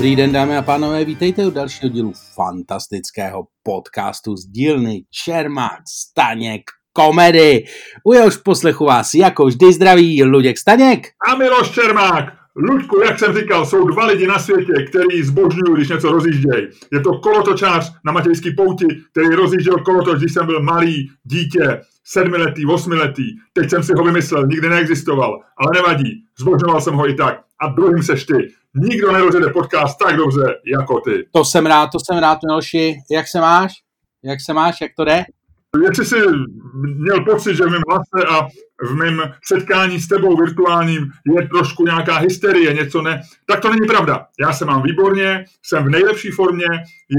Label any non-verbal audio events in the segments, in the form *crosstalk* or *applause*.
Dobrý den, dámy a pánové, vítejte u dalšího dílu fantastického podcastu z dílny Čermák Staněk komedy. U jehož poslechu vás jako vždy zdraví Luděk Staněk. A Miloš Čermák. Luďku, jak jsem říkal, jsou dva lidi na světě, který zbožňují, když něco rozjíždějí. Je to kolotočář na Matějský pouti, který rozjížděl kolotoč, když jsem byl malý dítě, sedmiletý, osmiletý. Teď jsem si ho vymyslel, nikdy neexistoval, ale nevadí, zbožňoval jsem ho i tak. A druhým seš ty. Nikdo nerozjede podcast tak dobře jako ty. To jsem rád, to jsem rád, Miloši. Jak se máš? Jak se máš, jak to jde? Jestli jsi měl pocit, že v mém hlase a v mém setkání s tebou virtuálním je trošku nějaká hysterie, něco ne, tak to není pravda. Já se mám výborně, jsem v nejlepší formě,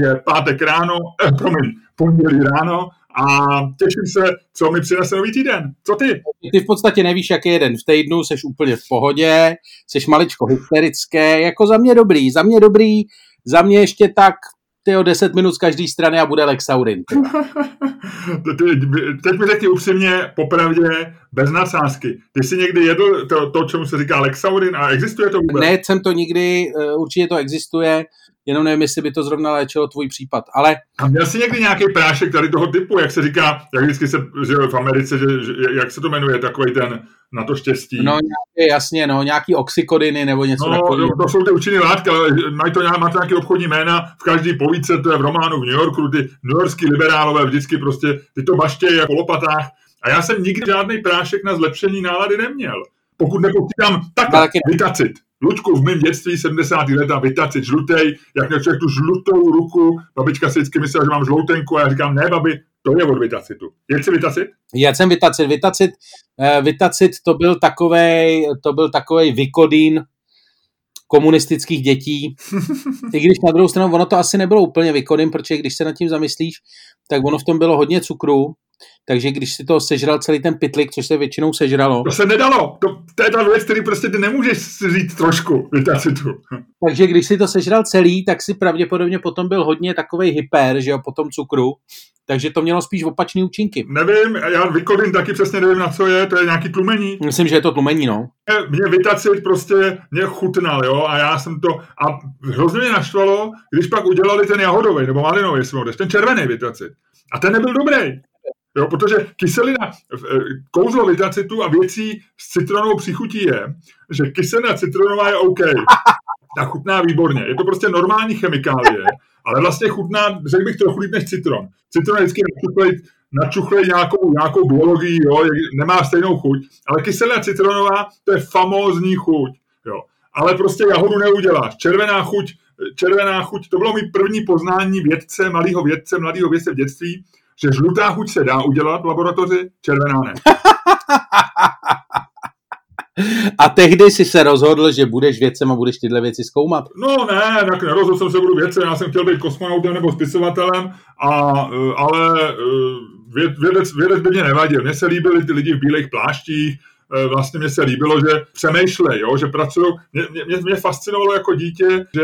je pátek ráno, eh, promiň, pondělí ráno a těším se, co mi přinese nový týden. Co ty? Ty v podstatě nevíš, jak je jeden v týdnu, seš úplně v pohodě, seš maličko hysterické, jako za mě dobrý, za mě dobrý, za mě ještě tak ty o 10 minut z každé strany a bude Lexaurin. *laughs* Teď mi řekni upřímně, popravdě, bez nadsázky. Ty jsi někdy jedl to, to čemu se říká Lexaurin a existuje to vůbec? Ne, jsem to nikdy, eh, určitě to existuje, jenom nevím, jestli by to zrovna léčilo tvůj případ, ale... A měl jsi někdy nějaký prášek tady toho typu, jak se říká, jak vždycky se, že v Americe, že, že, jak se to jmenuje, takový ten na to štěstí. No nějaké, jasně, no, nějaký oxykodiny nebo něco no, takového. To jsou ty účinné látky, ale mají to, má to nějaké obchodní jména, v každý povídce, to je v románu v New Yorku, ty newyorský liberálové vždycky prostě ty to baštějí jako lopatách. A já jsem nikdy žádný prášek na zlepšení nálady neměl. Pokud nepočítám takhle, vytacit. Lučku v mém dětství 70. leta vytacit žlutej, jak měl člověk tu žlutou ruku, babička si vždycky myslela, že mám žloutenku a já říkám, ne babi, to je od Vitacitu. Jak jsi Vitacit? Já jsem Vitacit. Vitacit, uh, Vitacit to byl takovej, to byl takovej vykodín komunistických dětí. *laughs* I když na druhou stranu ono to asi nebylo úplně vykodín, protože když se nad tím zamyslíš, tak ono v tom bylo hodně cukru, takže když si to sežral celý ten pitlik, což se většinou sežralo. To se nedalo. To, to je ta věc, který prostě ty nemůžeš říct trošku, Vitacitu. Takže když si to sežral celý, tak si pravděpodobně potom byl hodně takový hyper, že jo, po tom cukru. Takže to mělo spíš opačné účinky. Nevím, já vykodím taky přesně nevím, na co je, to je nějaký tlumení. Myslím, že je to tlumení, no. Mě vytacit prostě mě chutnal, jo, a já jsem to, a hrozně mě naštvalo, když pak udělali ten jahodový nebo malinový, jestli ten červený vytacit. A ten nebyl dobrý. Jo, protože kyselina, eh, kouzlo vytacitu a věcí s citronovou přichutí je, že kyselina citronová je OK. *laughs* Ta chutná výborně. Je to prostě normální chemikálie, ale vlastně chutná, řekl bych, trochu líp než citron. Citron je vždycky načuchlej, načuchlej nějakou, nějakou biologii, jo, nemá stejnou chuť, ale kyselina citronová, to je famózní chuť. Jo. Ale prostě jahodu neuděláš. Červená chuť, červená chuť, to bylo mi první poznání vědce, malého vědce, mladého vědce v dětství, že žlutá chuť se dá udělat v laboratoři, červená ne. *laughs* A tehdy si se rozhodl, že budeš vědcem a budeš tyhle věci zkoumat? No ne, tak nerozhodl jsem se, budu vědcem, já jsem chtěl být kosmonautem nebo spisovatelem, a, e, ale e, vědec, vědec by mě nevadil. Mně se líbily ty lidi v bílých pláštích, vlastně mě se líbilo, že přemýšlej, jo, že pracují. Mě, mě, mě fascinovalo jako dítě, že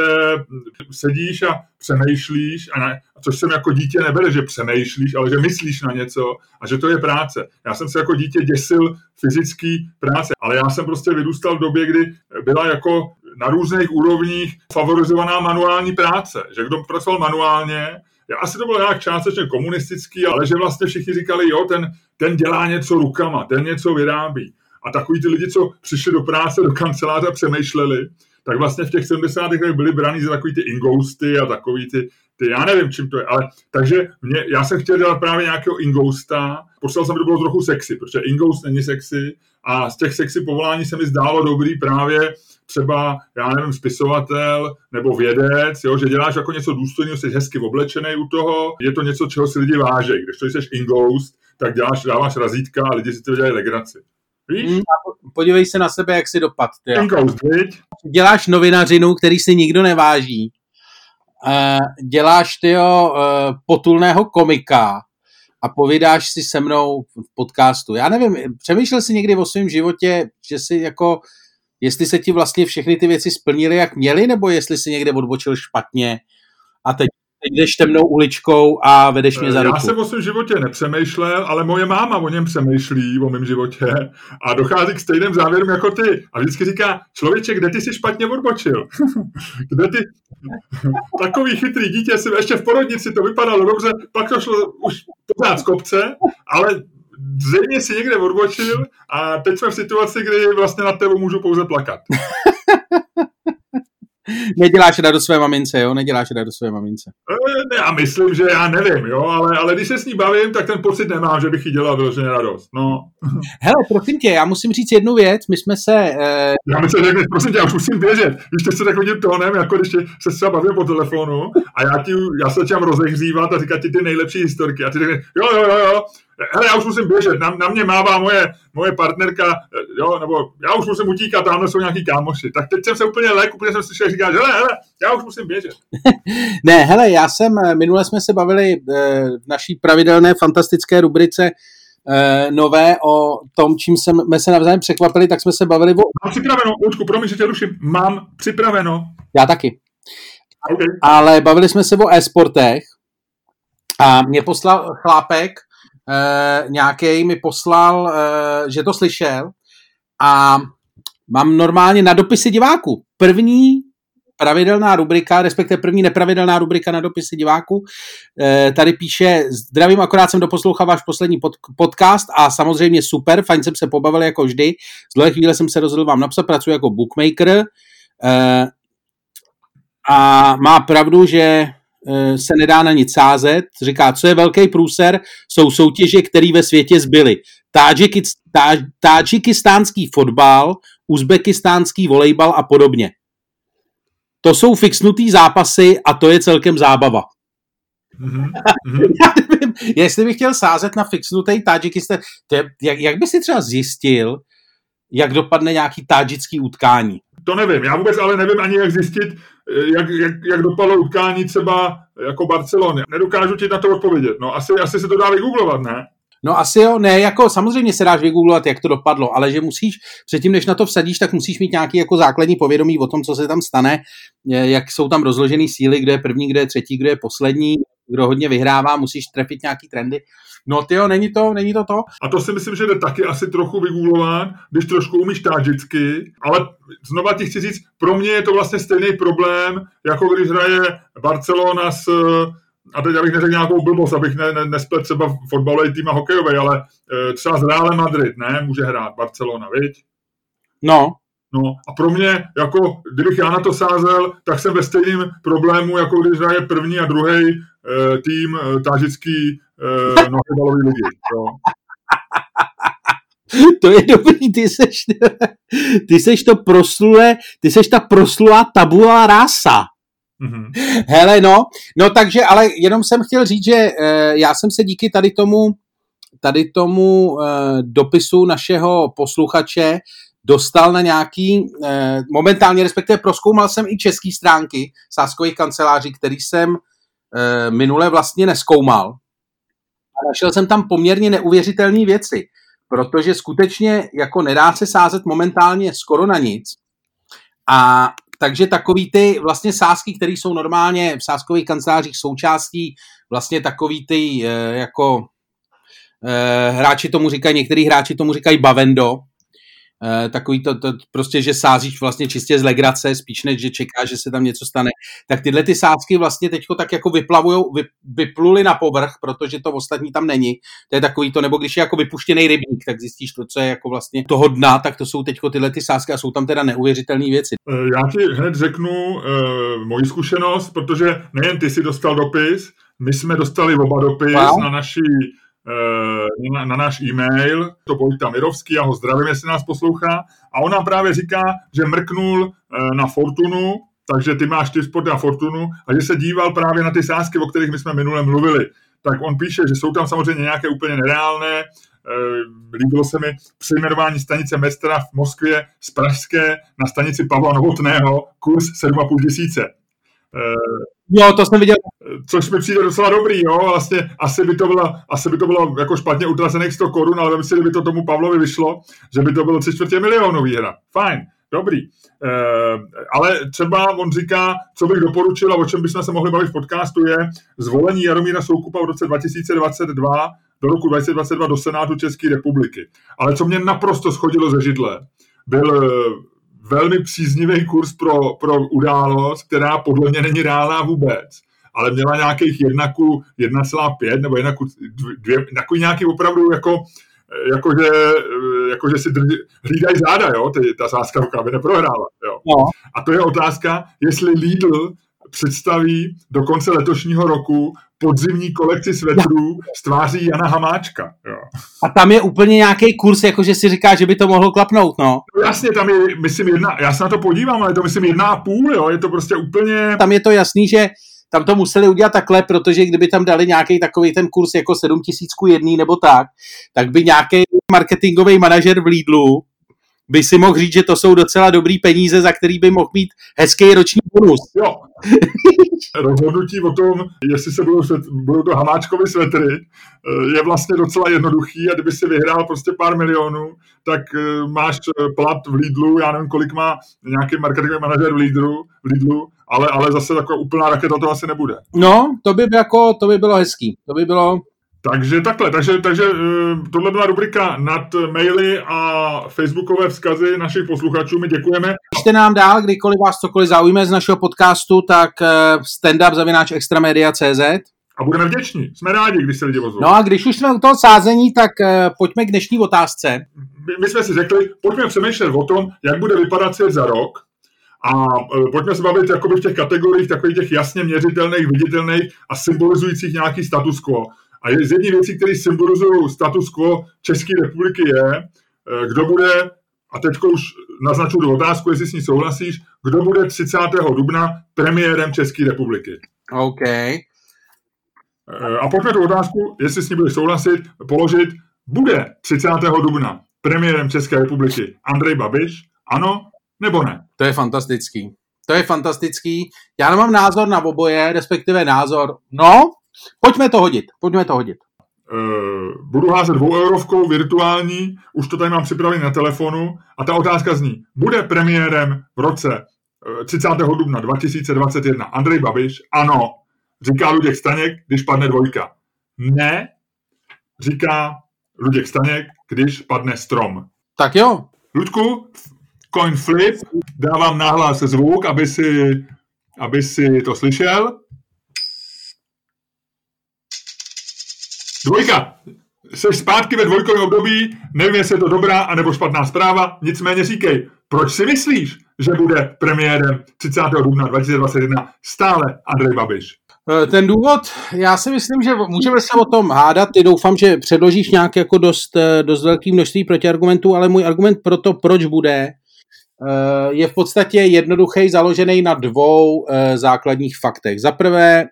sedíš a přemýšlíš, a ne, což jsem jako dítě nebyl, že přemýšlíš, ale že myslíš na něco a že to je práce. Já jsem se jako dítě děsil fyzický práce, ale já jsem prostě vyrůstal v době, kdy byla jako na různých úrovních favorizovaná manuální práce. Že kdo pracoval manuálně, já asi to bylo nějak částečně komunistický, ale že vlastně všichni říkali, jo, ten, ten dělá něco rukama, ten něco vyrábí. A takový ty lidi, co přišli do práce, do kanceláře a přemýšleli, tak vlastně v těch 70. letech byly braný za takový ty ingousty a takový ty, ty, já nevím, čím to je, ale takže mě, já jsem chtěl dělat právě nějakého ingousta, poslal jsem, to bylo trochu sexy, protože ingoust není sexy a z těch sexy povolání se mi zdálo dobrý právě třeba, já nevím, spisovatel nebo vědec, jo, že děláš jako něco důstojného, jsi hezky oblečený u toho, je to něco, čeho si lidi váží. Když to jsi ingoust, tak děláš, dáváš razítka a lidi si to dělají legraci. Víš? Mm, podívej se na sebe, jak si dopad. Děláš novinařinu, který si nikdo neváží. Uh, děláš tyjo uh, potulného komika a povídáš si se mnou v podcastu. Já nevím, přemýšlel jsi někdy o svém životě, že si jako, jestli se ti vlastně všechny ty věci splnily, jak měly, nebo jestli si někde odbočil špatně a teď jdeš temnou uličkou a vedeš mě za ruku. Já jsem o svém životě nepřemýšlel, ale moje máma o něm přemýšlí, o mém životě a dochází k stejným závěrům jako ty. A vždycky říká, člověče, kde ty si špatně odbočil? *laughs* kde ty, *laughs* Takový chytrý dítě si ještě v porodnici to vypadalo dobře, pak to šlo už pořád z kopce, ale zřejmě si někde odbočil a teď jsme v situaci, kdy vlastně na tebe můžu pouze plakat. *laughs* Neděláš do své mamince, jo? Neděláš do své mamince. E, ne, já myslím, že já nevím, jo, ale, ale když se s ní bavím, tak ten pocit nemám, že bych jí dělal vyloženě radost. No. *laughs* Hele, prosím tě, já musím říct jednu věc, my jsme se... Eh... Já myslím, že prosím tě, já už musím běžet. Když se takovým tónem, jako když se třeba bavím po telefonu a já, ti, já se začínám rozehřívat a říkat ti ty nejlepší historky a ty řekneš, jo, jo, jo, jo, hele, já už musím běžet, na, na mě mává moje, moje partnerka, jo, nebo já už musím utíkat, tamhle jsou nějaký kámoši. Tak teď jsem se úplně lek, úplně jsem slyšel říkat, hele, hele, já už musím běžet. *laughs* ne, hele, já jsem, minule jsme se bavili eh, v naší pravidelné fantastické rubrice eh, nové o tom, čím jsme se navzájem překvapili, tak jsme se bavili o... Mám připraveno, Lučku, promiň, že tě ruším, mám připraveno. Já taky. Okay. Ale bavili jsme se o e-sportech a mě poslal chlápek eh, nějaký mi poslal, eh, že to slyšel a mám normálně na dopisy diváků. První pravidelná rubrika, respektive první nepravidelná rubrika na dopisy diváků. E, tady píše, zdravím, akorát jsem doposlouchal váš poslední pod, podcast a samozřejmě super, fajn jsem se pobavil jako vždy. Z dlouhé chvíle jsem se rozhodl vám napsat, pracuji jako bookmaker a má pravdu, že Eh, se nedá na nic sázet. Říká, co je velký průser, jsou soutěže, které ve světě zbyly. Tádžikistánský fotbal, uzbekistánský volejbal a podobně. To jsou fixnutý zápasy a to je celkem zábava. Mm-hmm. *laughs* Já nevím, jestli bych chtěl sázet na fixnutý Tádžikistán, jak, jak by si třeba zjistil, jak dopadne nějaký tádžický utkání? To nevím, já vůbec ale nevím ani jak zjistit, jak, jak, jak dopadlo utkání třeba jako Barcelony. Nedokážu ti na to odpovědět. No asi, asi se to dá vygooglovat, ne? No asi jo, ne, jako samozřejmě se dáš vygooglovat, jak to dopadlo, ale že musíš, předtím než na to vsadíš, tak musíš mít nějaký jako základní povědomí o tom, co se tam stane, jak jsou tam rozložený síly, kde je první, kde je třetí, kde je poslední, kdo hodně vyhrává, musíš trefit nějaký trendy. No ty jo, není to, není to to. A to si myslím, že jde taky asi trochu vygooglovat, když trošku umíš tádžicky, ale znova ti chci říct, pro mě je to vlastně stejný problém, jako když hraje Barcelona s a teď abych neřekl nějakou blbost, abych ne, ne, nesplet třeba fotbalový tým a hokejový, ale e, třeba z Real Madrid, ne, může hrát Barcelona, viď? No. No a pro mě, jako kdybych já na to sázel, tak jsem ve stejném problému, jako když hraje první a druhý e, tým e, tážický *laughs* e, nohobalový ligy. Jo. *laughs* To je dobrý, ty seš, *laughs* ty seš to proslulé, ty seš ta proslulá tabula rasa. Mm-hmm. Hele, no, no takže, ale jenom jsem chtěl říct, že e, já jsem se díky tady tomu, tady tomu e, dopisu našeho posluchače dostal na nějaký, e, momentálně respektive proskoumal jsem i české stránky sáskových kanceláří, který jsem e, minule vlastně neskoumal. A našel jsem tam poměrně neuvěřitelné věci, protože skutečně jako nedá se sázet momentálně skoro na nic. A takže takový ty vlastně sázky, které jsou normálně v sázkových kancelářích součástí vlastně takový ty e, jako e, hráči tomu říkají, některý hráči tomu říkají bavendo, takový to, to, prostě, že sázíš vlastně čistě z legrace, spíš než, že čekáš, že se tam něco stane. Tak tyhle ty sázky vlastně teďko tak jako vyplavujou, vy, vypluli na povrch, protože to ostatní tam není. To je takový to, nebo když je jako vypuštěný rybník, tak zjistíš to, co je jako vlastně toho dna, tak to jsou teďko tyhle ty sázky a jsou tam teda neuvěřitelné věci. Eh, já ti hned řeknu uh, moji zkušenost, protože nejen ty si dostal dopis, my jsme dostali oba dopis wow. na naší Eh, na, na náš e-mail, to Vojta Mirovský, já ho zdravím, jestli nás poslouchá, a on nám právě říká, že mrknul eh, na Fortunu, takže ty máš ty sport na Fortunu, a že se díval právě na ty sázky, o kterých my jsme minule mluvili. Tak on píše, že jsou tam samozřejmě nějaké úplně nereálné, eh, líbilo se mi přejmenování stanice Mestra v Moskvě z Pražské na stanici Pavla Novotného, kurz 7,5 tisíce. Jo, to jsem viděl. Což mi přijde docela dobrý, jo, vlastně asi by to bylo, asi by to bylo jako špatně utracených 100 korun, ale myslím, že by to tomu Pavlovi vyšlo, že by to bylo tři čtvrtě milionů výhra. Fajn, dobrý. E, ale třeba on říká, co bych doporučil a o čem bychom se mohli bavit v podcastu je zvolení Jaromíra Soukupa v roce 2022 do roku 2022 do Senátu České republiky. Ale co mě naprosto schodilo ze židle, byl velmi příznivý kurz pro, pro událost, která podle mě není reálná vůbec, ale měla nějakých 1 ku 1,5 nebo 1 ku 2, jako nějaký opravdu jako jakože, jakože si drži, hlídají záda, jo, ty, ta sázka aby neprohrála. Jo. No. A to je otázka, jestli Lidl představí do konce letošního roku podzimní kolekci svetrů s tváří Jana Hamáčka. Jo. A tam je úplně nějaký kurz, jakože si říká, že by to mohlo klapnout, no. no. Jasně, tam je, myslím, jedna, já se na to podívám, ale je to, myslím, jedna a půl, jo, je to prostě úplně... Tam je to jasný, že tam to museli udělat takhle, protože kdyby tam dali nějaký takový ten kurz jako 7000 jedný nebo tak, tak by nějaký marketingový manažer v Lidlu by si mohl říct, že to jsou docela dobrý peníze, za který by mohl mít hezký roční bonus. Jo. *laughs* Rozhodnutí o tom, jestli se budou, svet, budou to hamáčkové svetry, eh, je vlastně docela jednoduchý a kdyby si vyhrál prostě pár milionů, tak eh, máš eh, plat v Lidlu, já nevím, kolik má nějaký marketingový manažer v Lidlu, v Lidlu ale, ale zase taková úplná raketa to asi nebude. No, to by, jako, to by bylo hezký. To by bylo takže takhle, takže, takže eh, tohle byla rubrika nad maily a facebookové vzkazy našich posluchačů. My děkujeme. Pište nám dál, kdykoliv vás cokoliv zaujme z našeho podcastu, tak eh, stand-up zavináč extramedia.cz a budeme vděční. Jsme rádi, když se lidi ozvou. No a když už jsme u toho sázení, tak uh, pojďme k dnešní otázce. My, my jsme si řekli, pojďme přemýšlet o tom, jak bude vypadat svět za rok a pojďme se bavit jakoby v těch kategoriích takových těch jasně měřitelných, viditelných a symbolizujících nějaký status quo. A je z jedné věcí, které symbolizují status quo České republiky, je, eh, kdo bude, a teď už naznačuju do otázku, jestli s ní souhlasíš, kdo bude 30. dubna premiérem České republiky. OK. Eh, a pojďme tu otázku, jestli s ní budeš souhlasit, položit, bude 30. dubna premiérem České republiky Andrej Babiš, ano nebo ne? To je fantastický. To je fantastický. Já nemám názor na oboje, respektive názor, no, Pojďme to hodit, pojďme to hodit. Uh, budu házet dvou eurovkou virtuální, už to tady mám připravený na telefonu a ta otázka zní, bude premiérem v roce 30. Eh, dubna 2021 Andrej Babiš? Ano, říká Luděk Staněk, když padne dvojka. Ne, říká Luděk Staněk, když padne strom. Tak jo. Ludku, coin flip, dávám nahlas zvuk, aby si, aby si to slyšel. Dvojka. Jsi zpátky ve dvojkovém období, nevím, jestli je to dobrá anebo špatná zpráva, nicméně říkej, proč si myslíš, že bude premiérem 30. dubna 2021 stále Andrej Babiš? Eh, ten důvod, já si myslím, že můžeme se o tom hádat. Ty doufám, že předložíš nějak jako dost, eh, dost velký množství protiargumentů, ale můj argument pro to, proč bude, eh, je v podstatě jednoduchý, založený na dvou základních faktech. Za prvé,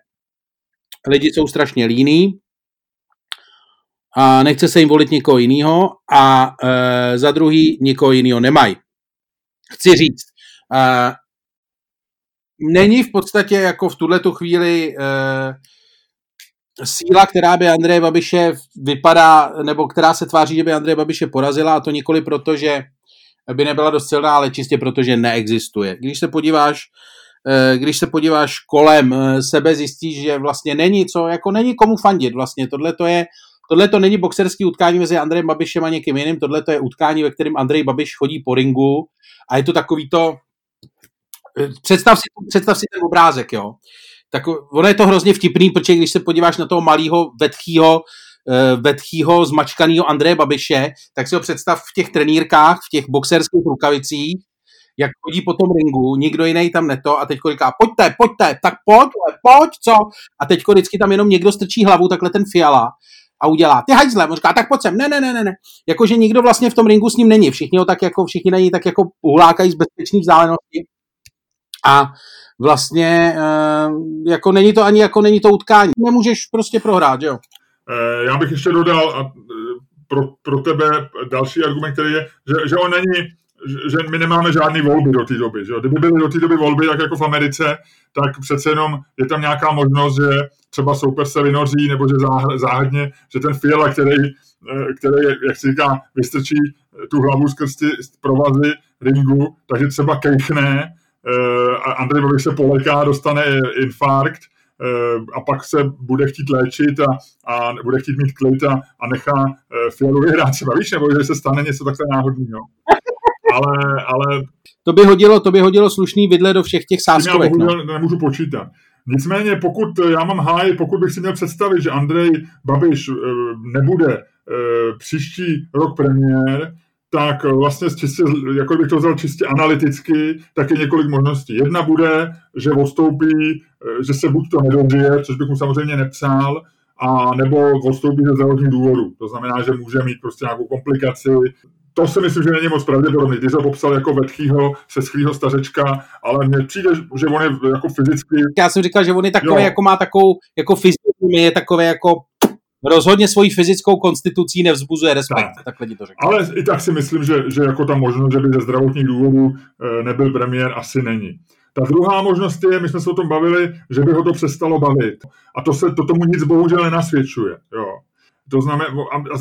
lidi jsou strašně líní, a nechce se jim volit někoho jiného a e, za druhý nikoho jiného nemají. Chci říct, e, není v podstatě jako v tuhle chvíli e, síla, která by Andreje Babiše vypadá, nebo která se tváří, že by Andreje Babiše porazila, a to nikoli proto, že by nebyla dost silná, ale čistě proto, že neexistuje. Když se podíváš e, když se podíváš kolem e, sebe, zjistíš, že vlastně není co, jako není komu fandit vlastně. Tohle to je Tohle to není boxerský utkání mezi Andrejem Babišem a někým jiným, tohle to je utkání, ve kterém Andrej Babiš chodí po ringu a je to takový to, představ si, představ si ten obrázek, jo. Tak ono je to hrozně vtipný, protože když se podíváš na toho malého, vetchýho, eh, vetchýho, zmačkaného Andreje Babiše, tak si ho představ v těch trenýrkách, v těch boxerských rukavicích, jak chodí po tom ringu, nikdo jiný tam neto a teď říká, pojďte, pojďte, tak pojď, pojď, co? A teď vždycky tam jenom někdo strčí hlavu, takhle ten fiala a udělá, ty hajzle, on říká, tak pojď sem, ne, ne, ne, ne, ne. Jakože nikdo vlastně v tom ringu s ním není, všichni ho tak jako, všichni na něj tak jako uhlákají z bezpečných vzdálenosti a vlastně e, jako není to ani jako není to utkání. Nemůžeš prostě prohrát, jo. E, já bych ještě dodal a eh, pro, pro tebe další argument, který je, že, že on není že my nemáme žádné volby do té doby. Že? Kdyby byly do té doby volby, tak jako v Americe, tak přece jenom je tam nějaká možnost, že třeba soupeř se vynoří, nebo že záhadně, že ten Fiala, který, eh, který jak se říká, vystrčí tu hlavu skrz ty provazy ringu, takže třeba kejchne, eh, a Andrej Babiš se poleká, dostane infarkt, eh, a pak se bude chtít léčit a, a bude chtít mít klid a, a nechá Fialu vyhrát třeba, víš, nebo že se stane něco takhle náhodného. Ale, ale... To by hodilo, to by hodilo slušný vidle do všech těch sáskovek. Já bohužel no. nemůžu počítat. Nicméně, pokud já mám háj, pokud bych si měl představit, že Andrej Babiš nebude příští rok premiér, tak vlastně čistě, jako bych to vzal čistě analyticky, tak je několik možností. Jedna bude, že odstoupí, že se buď to nedožije, což bych mu samozřejmě nepřál, a nebo odstoupí ze zdravotních důvodů. To znamená, že může mít prostě nějakou komplikaci. To si myslím, že není moc pravděpodobný. Ty jsi ho popsal jako vetchýho, seschlýho stařečka, ale mně přijde, že on je jako fyzicky... Já jsem říkal, že on je takový, jo. jako má takovou, jako fyziku, je takový jako rozhodně svojí fyzickou konstitucí nevzbuzuje respekt. Tak. Takhle ti to řeknu. Ale i tak si myslím, že, že jako ta možnost, že by ze zdravotních důvodů eh, nebyl premiér, asi není. Ta druhá možnost je, my jsme se o tom bavili, že by ho to přestalo bavit. A to, se, to tomu nic bohužel nenasvědčuje. Jo. To znamená,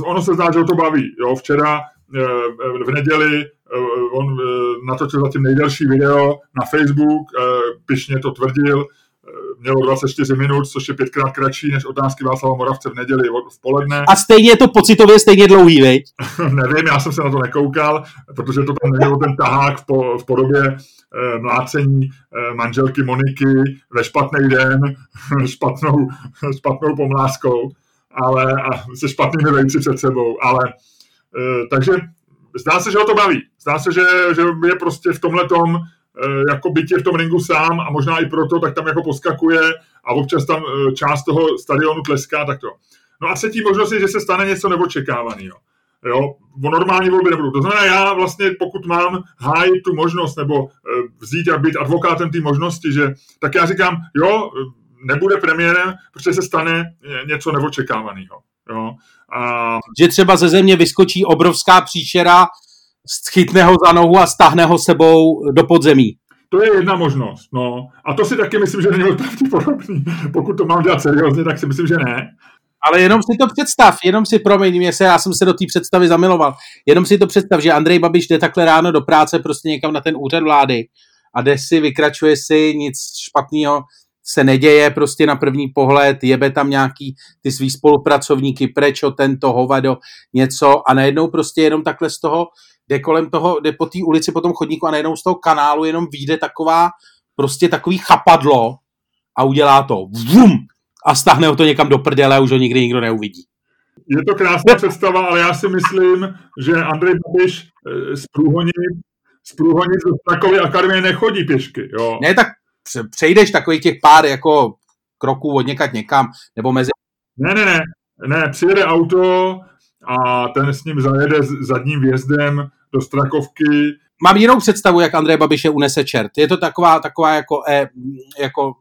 ono se zdá, že ho to baví. Jo. Včera v neděli eh, on natočil zatím nejdelší video na Facebook, pišně to tvrdil, mělo 24 minut, což je pětkrát kratší než otázky Václava Moravce v neděli v poledne. A stejně je to pocitově stejně dlouhý, veď? *laughs* Nevím, já jsem se na to nekoukal, protože to tam nemělo ten tahák v, po, v podobě eh, mlácení eh, manželky Moniky ve špatný den, *laughs* špatnou, špatnou pomláskou, ale a se špatnými vejci před sebou, ale eh, takže zdá se, že ho to baví. Zdá se, že, že je prostě v tomhle tom Eh, jako je v tom ringu sám a možná i proto, tak tam jako poskakuje a občas tam eh, část toho stadionu tleská, tak to. No a třetí možnost je, že se stane něco neočekávaného. Jo, o normální volby nebudu. To znamená, já vlastně, pokud mám hájit tu možnost nebo eh, vzít a být advokátem té možnosti, že tak já říkám, jo, nebude premiérem, protože se stane něco neočekávaného. Jo. A... Že třeba ze země vyskočí obrovská příšera schytne ho za nohu a stáhne ho sebou do podzemí. To je jedna možnost, no. A to si taky myslím, že není pravděpodobný. Pokud to mám dělat seriózně, tak si myslím, že ne. Ale jenom si to představ, jenom si promiň, mě se, já jsem se do té představy zamiloval. Jenom si to představ, že Andrej Babiš jde takhle ráno do práce prostě někam na ten úřad vlády a jde si, vykračuje si, nic špatného se neděje prostě na první pohled, jebe tam nějaký ty svý spolupracovníky, prečo, tento, hovado, něco a najednou prostě jenom takhle z toho jde kolem toho, jde po té ulici, po tom chodníku a najednou z toho kanálu jenom vyjde taková, prostě takový chapadlo a udělá to. Vum! A stáhne ho to někam do prdele a už ho nikdy nikdo neuvidí. Je to krásná představa, ale já si myslím, že Andrej Babiš eh, z Průhonic, z Průhonic do takové akademie nechodí pěšky. Jo. Ne, tak přejdeš takových těch pár jako kroků od někat někam, nebo mezi... Ne, ne, ne, ne, přijede auto a ten s ním zajede zadním vjezdem do Strakovky. Mám jinou představu, jak Andrej Babiše unese čert. Je to taková, taková jako, e, jako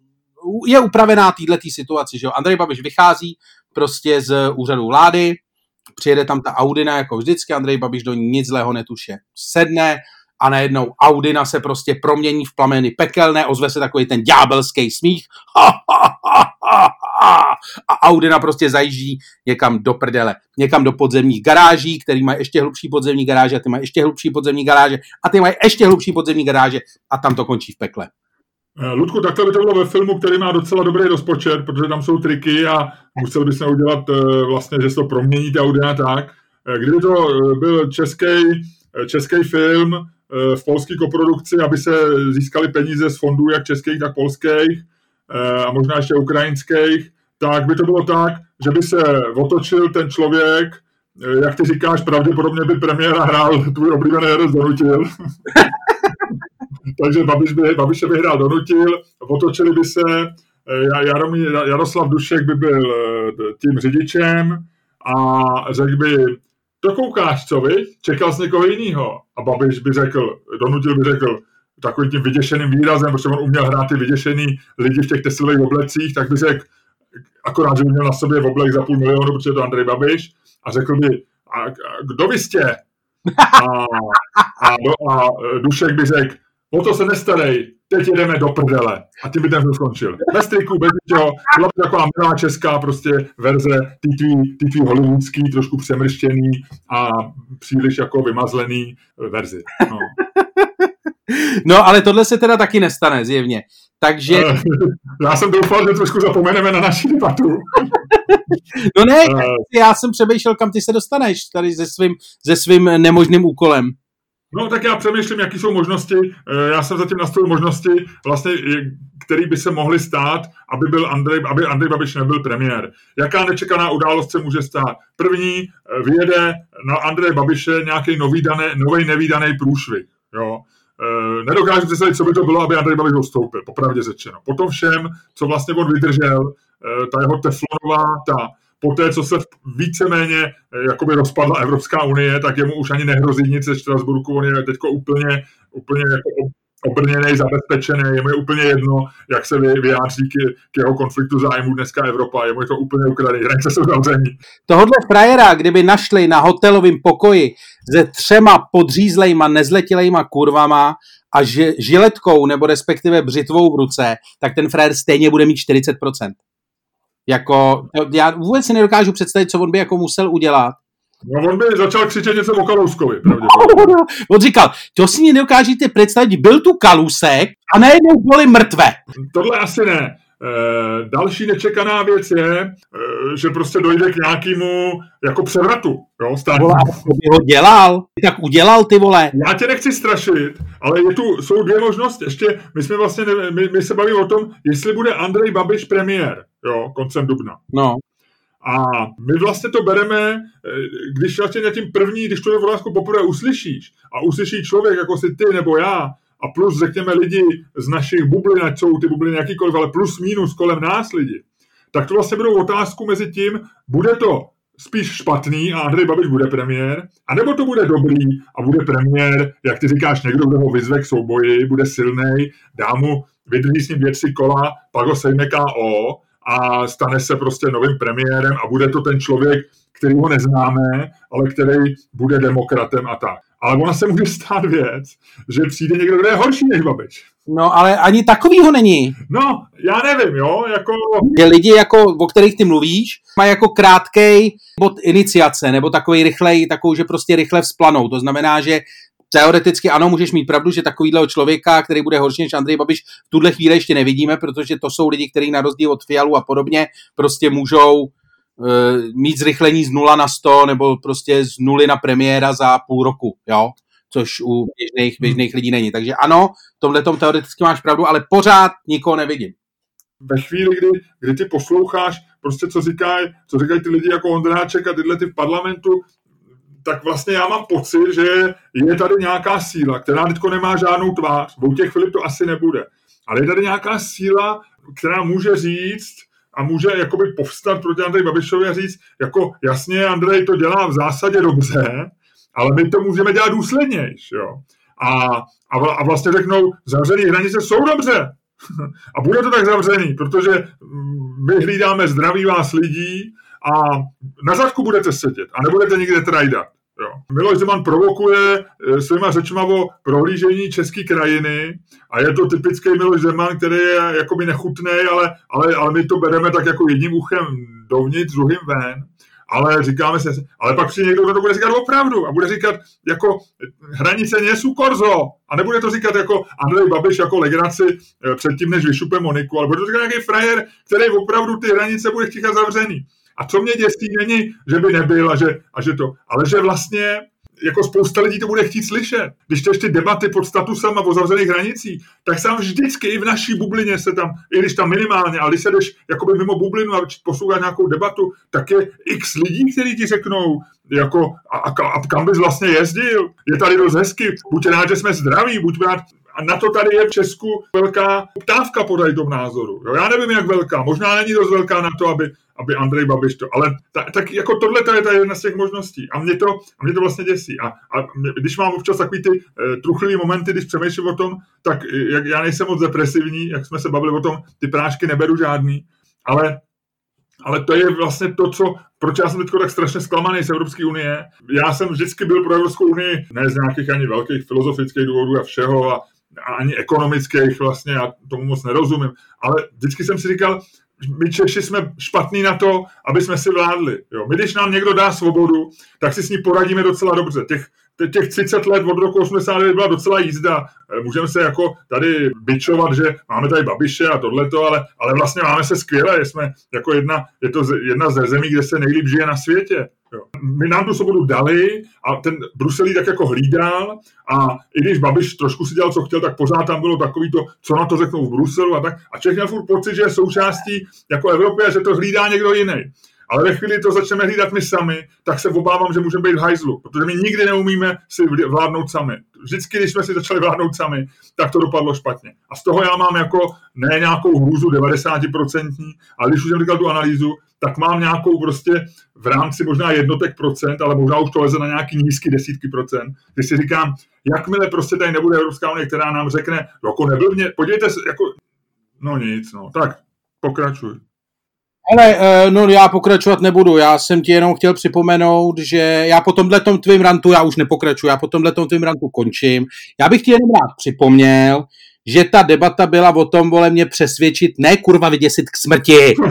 je upravená této situaci, že jo? Andrej Babiš vychází prostě z úřadu vlády, přijede tam ta Audina jako vždycky, Andrej Babiš do ní nic zlého netuše. Sedne a najednou Audina se prostě promění v plameny pekelné, ozve se takový ten ďábelský smích. A Audina prostě zajíždí někam do prdele, někam do podzemních garáží, který mají ještě hlubší podzemní garáže a ty mají ještě hlubší podzemní garáže a ty mají ještě hlubší podzemní garáže a tam to končí v pekle. Eh, Ludku, takhle by to bylo ve filmu, který má docela dobrý rozpočet, protože tam jsou triky a musel by se udělat eh, vlastně, že se to promění ta Audina tak. Eh, kdyby to byl český, český film v polské koprodukci, aby se získali peníze z fondů jak českých, tak polských, a možná ještě ukrajinských, tak by to bylo tak, že by se otočil ten člověk, eh, jak ty říkáš, pravděpodobně by premiéra hrál tvůj oblíbený herec donutil. *laughs* Takže Babiš by, Babiše by hrál donutil, otočili by se, eh, Jaromí, Jaroslav Dušek by byl eh, tím řidičem a řekl by, to koukáš, co vy? Čekal jsi někoho jiného. A Babiš by řekl, donutil by řekl, takovým tím vyděšeným výrazem, protože on uměl hrát ty vyděšený lidi v těch teslových oblecích, tak by řekl, akorát, že by měl na sobě v oblek za půl milionu, protože je to Andrej Babiš, a řekl by, a, a kdo vy jste? *laughs* A, a, a Dušek by řekl, o to se nestarej, teď jedeme do prdele. A tím by ten film skončil. Bez triku, bez ničeho, byla by taková milá česká prostě verze, ty tvý, ty tvý hollywoodský, trošku přemrštěný a příliš jako vymazlený verzi. No. *laughs* No, ale tohle se teda taky nestane, zjevně. Takže... Eh, já jsem doufal, že trošku zapomeneme na naši debatu. no ne, eh. já jsem přemýšlel, kam ty se dostaneš tady se svým, se svým nemožným úkolem. No tak já přemýšlím, jaký jsou možnosti. Eh, já jsem zatím nastavil možnosti, vlastně, které by se mohly stát, aby, byl Andrej, aby Andrej Babiš nebyl premiér. Jaká nečekaná událost se může stát? První, eh, vyjede na Andreje Babiše nějaký nový, daný, nový nevýdaný průšvih. Jo? Eh, nedokážu představit, co by to bylo, aby Andrej Babiš odstoupil, popravdě řečeno. Potom všem, co vlastně on vydržel, ta jeho teflonová, ta po té, co se víceméně eh, jakoby rozpadla Evropská unie, tak jemu už ani nehrozí nic ze Štrasburku, on je teď úplně, úplně jako obrněný, zabezpečený, je mu je úplně jedno, jak se vyjádří k, k jeho konfliktu zájmu dneska Evropa, je mu je to úplně ukradený, hranice jsou zavření. Tohodle frajera, kdyby našli na hotelovém pokoji se třema podřízlejma, nezletilejma kurvama a žiletkou nebo respektive břitvou v ruce, tak ten frajer stejně bude mít 40%. Jako, já vůbec si nedokážu představit, co on by jako musel udělat. No on by začal křičet něco o Kalouskovi, *laughs* On říkal, to si nedokážete představit, byl tu Kalusek a najednou byli mrtvé. Tohle asi ne. E, další nečekaná věc je, e, že prostě dojde k nějakému jako převratu. Jo, vole, by ho dělal, tak udělal ty vole. Já tě nechci strašit, ale je tu, jsou dvě možnosti. Ještě my jsme vlastně, my, my se bavíme o tom, jestli bude Andrej Babiš premiér, jo, koncem dubna. No. A my vlastně to bereme, e, když vlastně na tím první, když tu otázku poprvé uslyšíš a uslyší člověk jako si ty nebo já, a plus řekněme lidi z našich bublin, ať jsou ty bubliny jakýkoliv, ale plus minus kolem nás lidi, tak to vlastně budou otázku mezi tím, bude to spíš špatný a Andrej Babiš bude premiér, anebo to bude dobrý a bude premiér, jak ty říkáš, někdo, kdo ho vyzve k souboji, bude silný, dá mu, vydrží s ním věci kola, pak ho sejme KO a stane se prostě novým premiérem a bude to ten člověk, který ho neznáme, ale který bude demokratem a tak. Ale ona se může stát věc, že přijde někdo, kdo je horší než Babiš. No, ale ani takovýho není. No, já nevím, jo, jako... Je lidi, jako, o kterých ty mluvíš, mají jako krátkej bod iniciace, nebo takový rychlej, takovou, že prostě rychle vzplanou. To znamená, že teoreticky ano, můžeš mít pravdu, že takovýhle člověka, který bude horší než Andrej Babiš, v tuhle chvíli ještě nevidíme, protože to jsou lidi, kteří na rozdíl od Fialu a podobně prostě můžou mít zrychlení z 0 na 100 nebo prostě z nuly na premiéra za půl roku, jo? což u běžných, běžných lidí není. Takže ano, v tomhle tom teoreticky máš pravdu, ale pořád nikoho nevidím. Ve chvíli, kdy, kdy ty posloucháš, prostě co říkají co říkají ty lidi jako Ondráček a tyhle ty v parlamentu, tak vlastně já mám pocit, že je tady nějaká síla, která teď nemá žádnou tvář. V těch Filip to asi nebude. Ale je tady nějaká síla, která může říct, a může jakoby povstat proti Andrej Babišovi a říct, jako jasně, Andrej to dělá v zásadě dobře, ale my to můžeme dělat důslednějš, jo. A, a, a vlastně řeknou, zavřené hranice jsou dobře. *laughs* a bude to tak zavřený, protože mm, my hlídáme zdraví vás lidí a na zadku budete sedět a nebudete nikde trajdat. Jo. Miloš Zeman provokuje eh, svýma řečma o prohlížení české krajiny a je to typický Miloš Zeman, který je jakoby nechutný, ale, ale, ale my to bereme tak jako jedním uchem dovnitř, druhým ven. Ale říkáme se, ale pak přijde někdo, kdo to bude říkat opravdu a bude říkat jako hranice nejsou korzo a nebude to říkat jako Andrej Babiš jako legraci eh, předtím, než vyšupe Moniku, ale bude to říkat nějaký frajer, který opravdu ty hranice bude chtít zavřený. A co mě děsí, není, že by nebyl a že, a že to, ale že vlastně jako spousta lidí to bude chtít slyšet. Když to ještě debaty pod statusem a o zavřených hranicích, tak tam vždycky i v naší bublině se tam, i když tam minimálně, ale když se jdeš jakoby mimo bublinu a poslouchat nějakou debatu, tak je x lidí, kteří ti řeknou, jako, a, a, a kam bys vlastně jezdil? Je tady dost hezky, buď rád, že jsme zdraví, buď rád, a na to tady je v Česku velká poptávka po tom názoru. Jo, já nevím, jak velká. Možná není dost velká na to, aby, aby Andrej Babiš to, ale ta, tak jako tohle to je ta jedna z těch možností. A mě to, a mě to vlastně děsí. A, a mě, když mám občas takový ty e, truchlivý momenty, když přemýšlím o tom, tak eh, jak, já nejsem moc depresivní, jak jsme se bavili o tom, ty prášky neberu žádný, ale ale to je vlastně to, co, proč já jsem teď tak strašně zklamaný z Evropské unie. Já jsem vždycky byl pro Evropskou unii, ne z nějakých ani velkých filozofických důvodů a všeho a ani ekonomických vlastně, já tomu moc nerozumím, ale vždycky jsem si říkal, my Češi jsme špatní na to, aby jsme si vládli. Jo. My, když nám někdo dá svobodu, tak si s ní poradíme docela dobře. Těch, těch 30 let od roku 89 byla docela jízda. Eh, můžeme se jako tady byčovat, že máme tady Babiše a tohleto, ale, ale vlastně máme se skvěle. Jsme jako jedna, je to jedna ze zemí, kde se nejlíp žije na světě. Jo. My nám tu svobodu dali a ten Brusel tak jako hlídal a i když Babiš trošku si dělal, co chtěl, tak pořád tam bylo takový to, co na to řeknou v Bruselu a tak. A Čech měl furt pocit, že je součástí jako Evropy a že to hlídá někdo jiný. Ale ve chvíli to začneme hlídat my sami, tak se obávám, že můžeme být v hajzlu, protože my nikdy neumíme si vládnout sami. Vždycky, když jsme si začali vládnout sami, tak to dopadlo špatně. A z toho já mám jako ne nějakou hrůzu 90%, ale když už jsem říkal tu analýzu, tak mám nějakou prostě v rámci možná jednotek procent, ale možná už to leze na nějaký nízký desítky procent, když si říkám, jakmile prostě tady nebude Evropská unie, která nám řekne, jako nebyl mě, podívejte se, jako, no nic, no, tak pokračuj. Ale eh, no já pokračovat nebudu, já jsem ti jenom chtěl připomenout, že já po tomhle tom tvým rantu, já už nepokračuji, já po tomhle tom tvým rantu končím. Já bych ti jenom rád připomněl, že ta debata byla o tom, vole, mě přesvědčit, ne kurva vyděsit k smrti. *laughs*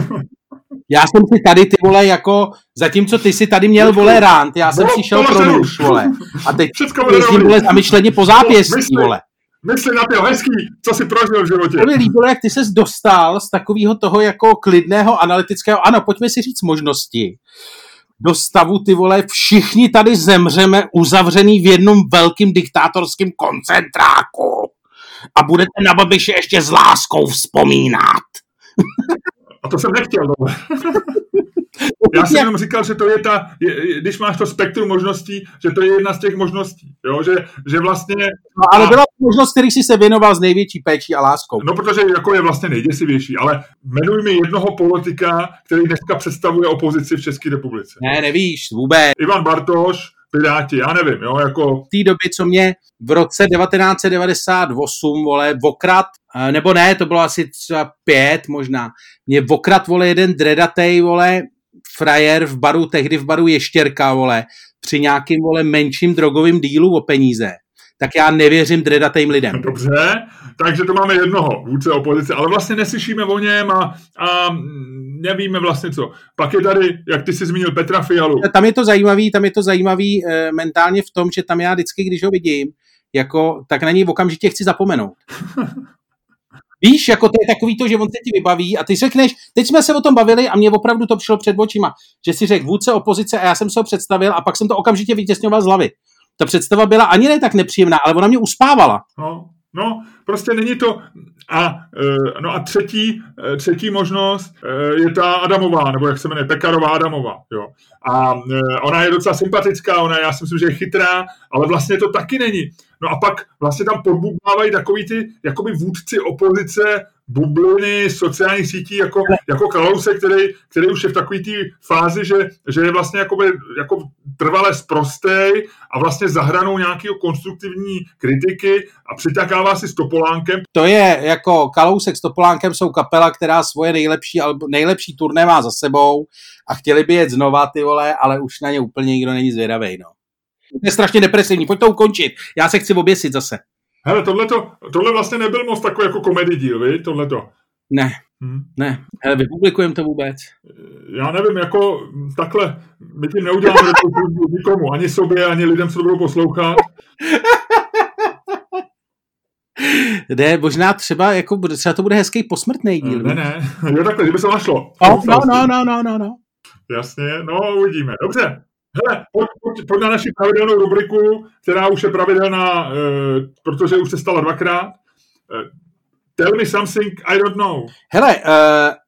Já jsem si tady, ty vole, jako, zatímco ty si tady měl, vole, rant, já jsem si šel pro nůž, vole. A teď jezdím, vole, zamyšleně po zápěstí, vole. Mysli na ty hezký, co si prožil v životě. To mi líbilo, jak ty ses dostal z takového toho jako klidného analytického, ano, pojďme si říct možnosti, do stavu, ty vole, všichni tady zemřeme uzavřený v jednom velkým diktátorským koncentráku a budete na Babiše ještě s láskou vzpomínat. *laughs* A to jsem nechtěl. No. *laughs* Já jsem jenom říkal, že to je ta, je, když máš to spektrum možností, že to je jedna z těch možností, jo? Že, že vlastně... No, ale byla to možnost, který si se věnoval s největší péčí a láskou. No, protože jako je vlastně nejděsivější, ale jmenuj mi jednoho politika, který dneska představuje opozici v České republice. Ne, nevíš, vůbec. Ivan Bartoš, Piráti, já nevím, jo, jako... V té době, co mě v roce 1998, vole, vokrat, eh, nebo ne, to bylo asi třeba pět možná, mě vokrat, vole, jeden dredatej, vole, frajer v baru, tehdy v baru Ještěrka, vole, při nějakým, vole, menším drogovým dílu o peníze, tak já nevěřím dredatým lidem. Dobře, takže to máme jednoho vůdce opozice, ale vlastně neslyšíme o něm a, a nevíme vlastně co. Pak je tady, jak ty jsi zmínil, Petra Fialu. Tam je to zajímavý, tam je to zajímavý e, mentálně v tom, že tam já vždycky, když ho vidím, jako, tak na něj okamžitě chci zapomenout. *laughs* Víš, jako to je takový to, že on se ti vybaví a ty řekneš, teď jsme se o tom bavili a mě opravdu to přišlo před očima, že si řekl vůdce opozice a já jsem se ho představil a pak jsem to okamžitě vytěsňoval z hlavy. Ta představa byla ani ne tak nepříjemná, ale ona mě uspávala. No, no prostě není to... A, e, no a třetí, e, třetí možnost e, je ta Adamová, nebo jak se jmenuje, Pekarová Adamová. Jo. A ona je docela sympatická, ona já si myslím, že je chytrá, ale vlastně to taky není. No a pak vlastně tam podbubávají takový ty jakoby vůdci opozice, bubliny sociálních sítí jako, jako Kalouse, který, který už je v takové té fázi, že, že je vlastně jakoby, jako trvale sprostej a vlastně zahranou nějakého konstruktivní kritiky a přitakává si s Topolánkem. To je jako Kalousek s Topolánkem jsou kapela, která svoje nejlepší, nejlepší turné má za sebou a chtěli by jet znova ty vole, ale už na ně úplně nikdo není zvědavý. No. To je strašně depresivní, pojď to ukončit. Já se chci oběsit zase. Hele, tohle, tohle vlastně nebyl moc takový jako komedy díl, vy? to. Ne, hmm. ne. Hele, vypublikujeme to vůbec? Já nevím, jako takhle, my tím neuděláme nikomu, ani sobě, ani lidem, co to budou poslouchat. *laughs* Ne, možná třeba, jako, třeba to bude hezký posmrtný díl. Ne, ne, jo takhle, kdyby se našlo. No, no, no, no, no, no, no. Jasně, no uvidíme. Dobře, Hele, pojď, pojď, pojď na naši pravidelnou rubriku, která už je pravidelná, uh, protože už se stala dvakrát. Uh, tell me something I don't know. Hele, uh,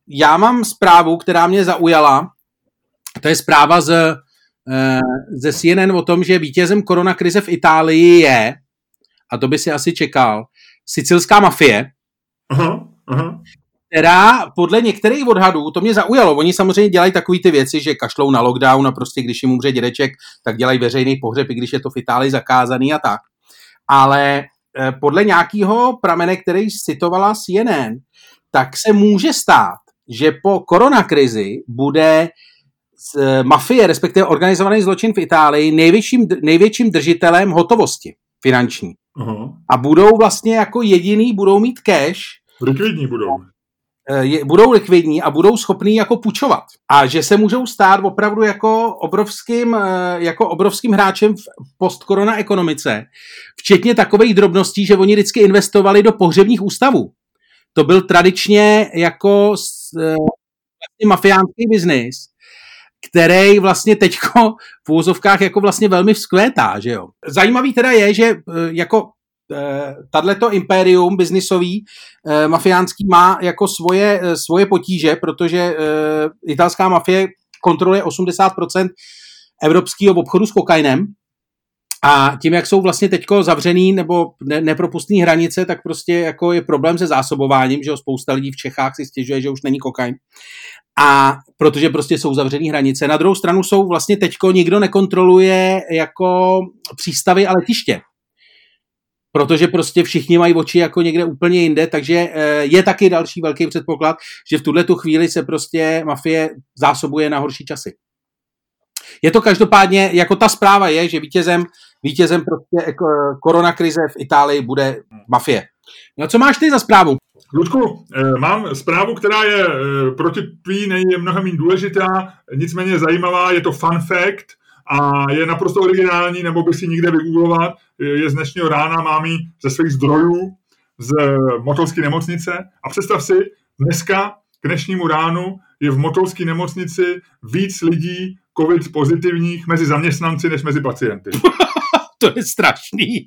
já mám zprávu, která mě zaujala. To je zpráva z, uh, ze CNN o tom, že vítězem koronakrize v Itálii je, a to by si asi čekal, sicilská mafie. Aha, aha která podle některých odhadů, to mě zaujalo, oni samozřejmě dělají takové ty věci, že kašlou na lockdown a prostě když jim umře dědeček, tak dělají veřejný pohřeb, i když je to v Itálii zakázaný a tak. Ale eh, podle nějakého pramene, který citovala CNN, tak se může stát, že po koronakrizi bude z mafie, respektive organizovaný zločin v Itálii, největším, největším držitelem hotovosti finanční. Uh-huh. A budou vlastně jako jediný, budou mít cash. Likvidní budou. Eh, je, budou likvidní a budou schopní jako půjčovat. A že se můžou stát opravdu jako obrovským, eh, jako obrovským hráčem v postkorona ekonomice. Včetně takových drobností, že oni vždycky investovali do pohřebních ústavů. To byl tradičně jako vlastně mafiánský biznis. který vlastně teďko v úzovkách jako vlastně velmi vzkvétá, že jo. Zajímavý teda je, že jako tato impérium biznisový, mafiánský má jako svoje, svoje potíže, protože italská mafie kontroluje 80% evropského obchodu s kokainem, a tím, jak jsou vlastně teďko zavřený nebo ne, nepropustný hranice, tak prostě jako je problém se zásobováním, že jo, spousta lidí v Čechách si stěžuje, že už není kokain. A protože prostě jsou zavřený hranice. Na druhou stranu jsou vlastně teďko nikdo nekontroluje jako přístavy a letiště. Protože prostě všichni mají oči jako někde úplně jinde, takže eh, je taky další velký předpoklad, že v tuhle tu chvíli se prostě mafie zásobuje na horší časy. Je to každopádně, jako ta zpráva je, že vítězem, vítězem prostě koronakrize v Itálii bude mafie. No co máš ty za zprávu? Ludku, eh, mám zprávu, která je eh, proti tvý je mnohem důležitá, nicméně zajímavá, je to fun fact a je naprosto originální, nebo by si nikde vygooglovat. Je z dnešního rána, mám ji ze svých zdrojů z Motolské nemocnice a představ si, dneska k dnešnímu ránu je v Motolské nemocnici víc lidí COVID pozitivních mezi zaměstnanci než mezi pacienty. *laughs* to je strašný.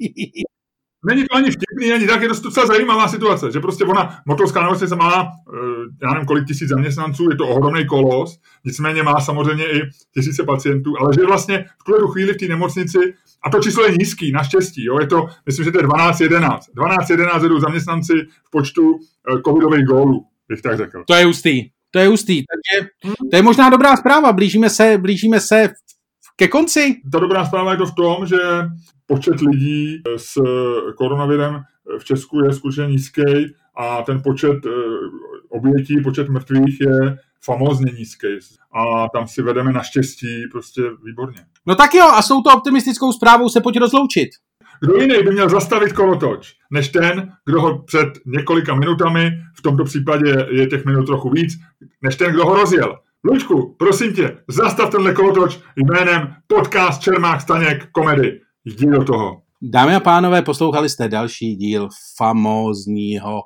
Není to ani vtipný, ani tak, je to docela zajímavá situace, že prostě ona, motorská nemocnice má, eh, já nevím, kolik tisíc zaměstnanců, je to ohromný kolos, nicméně má samozřejmě i tisíce pacientů, ale že vlastně v tuhle chvíli v té nemocnici, a to číslo je nízký, naštěstí, jo, je to, myslím, že to je 12-11. 12-11 jdou zaměstnanci v počtu eh, covidových gólů, bych tak řekl. To je ústý. To je hustý. Takže to je možná dobrá zpráva. Blížíme se, blížíme se ke konci. Ta dobrá zpráva je to v tom, že počet lidí s koronavirem v Česku je skutečně nízký a ten počet eh, obětí, počet mrtvých je famózně nízký. A tam si vedeme naštěstí prostě výborně. No tak jo, a s touto optimistickou zprávou se pojď rozloučit. Kdo jiný by měl zastavit kolotoč, než ten, kdo ho před několika minutami, v tomto případě je těch minut trochu víc, než ten, kdo ho rozjel. Lučku, prosím tě, zastav tenhle kolotoč jménem podcast Čermák Staněk komedy. Jdi do toho. Dámy a pánové, poslouchali jste další díl famózního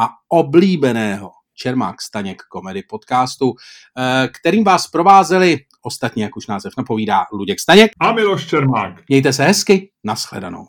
a oblíbeného Čermák Staněk komedy podcastu, eh, kterým vás provázeli ostatně, jak už název napovídá, Luděk Staněk a Miloš Čermák. Mějte se hezky, nashledanou.